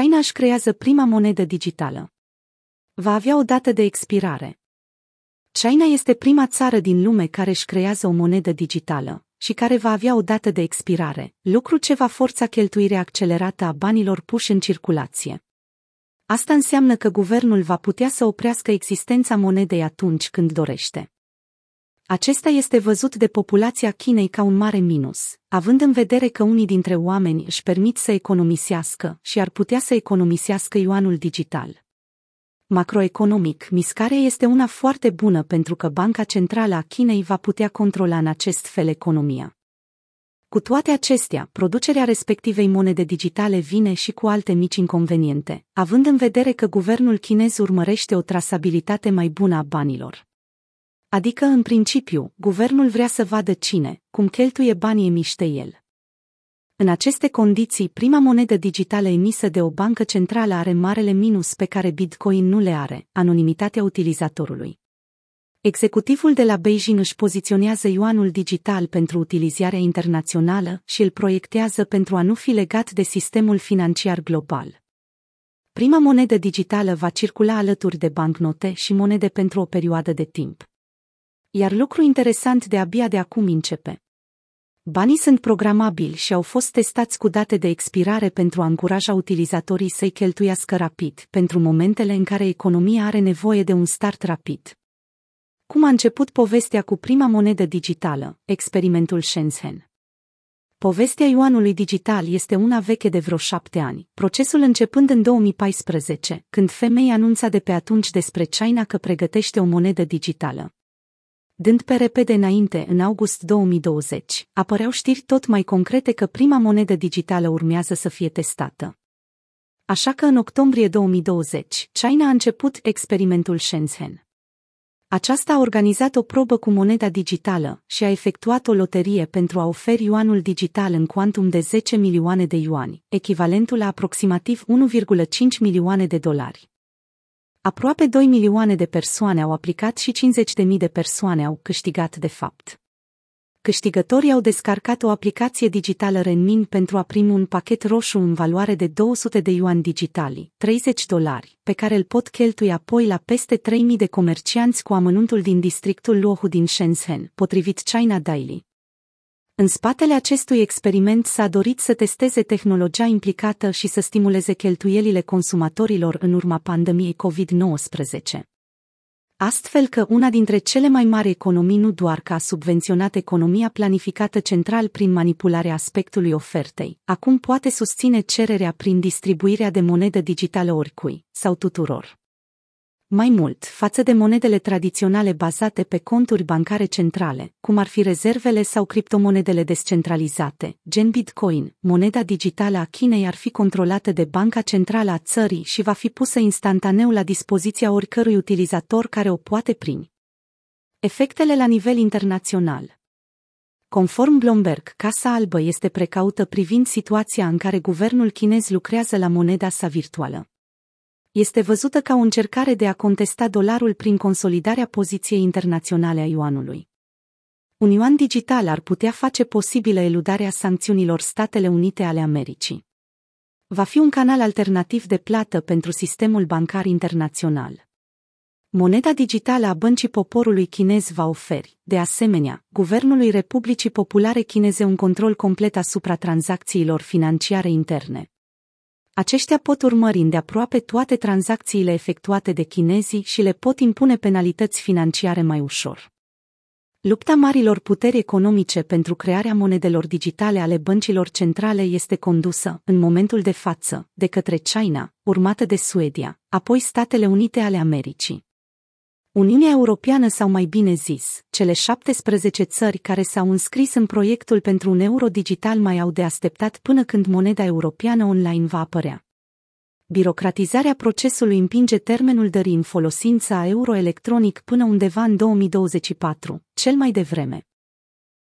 China își creează prima monedă digitală. Va avea o dată de expirare. China este prima țară din lume care își creează o monedă digitală și care va avea o dată de expirare, lucru ce va forța cheltuirea accelerată a banilor puși în circulație. Asta înseamnă că guvernul va putea să oprească existența monedei atunci când dorește. Acesta este văzut de populația Chinei ca un mare minus, având în vedere că unii dintre oameni își permit să economisească și ar putea să economisească yuanul digital. Macroeconomic, miscarea este una foarte bună pentru că Banca Centrală a Chinei va putea controla în acest fel economia. Cu toate acestea, producerea respectivei monede digitale vine și cu alte mici inconveniente, având în vedere că guvernul chinez urmărește o trasabilitate mai bună a banilor. Adică, în principiu, guvernul vrea să vadă cine, cum cheltuie banii emiște el. În aceste condiții, prima monedă digitală emisă de o bancă centrală are marele minus pe care Bitcoin nu le are, anonimitatea utilizatorului. Executivul de la Beijing își poziționează yuanul digital pentru utilizarea internațională și îl proiectează pentru a nu fi legat de sistemul financiar global. Prima monedă digitală va circula alături de bancnote și monede pentru o perioadă de timp. Iar lucru interesant de abia de acum începe. Banii sunt programabili și au fost testați cu date de expirare pentru a încuraja utilizatorii să-i cheltuiască rapid, pentru momentele în care economia are nevoie de un start rapid. Cum a început povestea cu prima monedă digitală, experimentul Shenzhen? Povestea yuanului digital este una veche de vreo șapte ani, procesul începând în 2014, când femei anunța de pe atunci despre China că pregătește o monedă digitală. Dând pe repede înainte, în august 2020, apăreau știri tot mai concrete că prima monedă digitală urmează să fie testată. Așa că în octombrie 2020, China a început experimentul Shenzhen. Aceasta a organizat o probă cu moneda digitală și a efectuat o loterie pentru a oferi yuanul digital în cuantum de 10 milioane de yuani, echivalentul la aproximativ 1,5 milioane de dolari. Aproape 2 milioane de persoane au aplicat și 50.000 de persoane au câștigat de fapt. Câștigătorii au descarcat o aplicație digitală Renmin pentru a primi un pachet roșu în valoare de 200 de yuan digitali, 30 dolari, pe care îl pot cheltui apoi la peste 3000 de comercianți cu amănuntul din districtul Luohu din Shenzhen, potrivit China Daily. În spatele acestui experiment s-a dorit să testeze tehnologia implicată și să stimuleze cheltuielile consumatorilor în urma pandemiei COVID-19. Astfel că una dintre cele mai mari economii nu doar că a subvenționat economia planificată central prin manipularea aspectului ofertei, acum poate susține cererea prin distribuirea de monedă digitală oricui, sau tuturor. Mai mult, față de monedele tradiționale bazate pe conturi bancare centrale, cum ar fi rezervele sau criptomonedele descentralizate, gen Bitcoin, moneda digitală a Chinei ar fi controlată de Banca Centrală a țării și va fi pusă instantaneu la dispoziția oricărui utilizator care o poate primi. Efectele la nivel internațional Conform Bloomberg, Casa Albă este precaută privind situația în care guvernul chinez lucrează la moneda sa virtuală este văzută ca o încercare de a contesta dolarul prin consolidarea poziției internaționale a yuanului. Un yuan digital ar putea face posibilă eludarea sancțiunilor Statele Unite ale Americii. Va fi un canal alternativ de plată pentru sistemul bancar internațional. Moneda digitală a Băncii Poporului Chinez va oferi, de asemenea, Guvernului Republicii Populare Chineze un control complet asupra tranzacțiilor financiare interne, aceștia pot urmări îndeaproape toate tranzacțiile efectuate de chinezii și le pot impune penalități financiare mai ușor. Lupta marilor puteri economice pentru crearea monedelor digitale ale băncilor centrale este condusă, în momentul de față, de către China, urmată de Suedia, apoi Statele Unite ale Americii. Uniunea Europeană sau mai bine zis, cele 17 țări care s-au înscris în proiectul pentru un euro digital mai au de așteptat până când moneda europeană online va apărea. Birocratizarea procesului împinge termenul dării în folosință a euro electronic până undeva în 2024, cel mai devreme.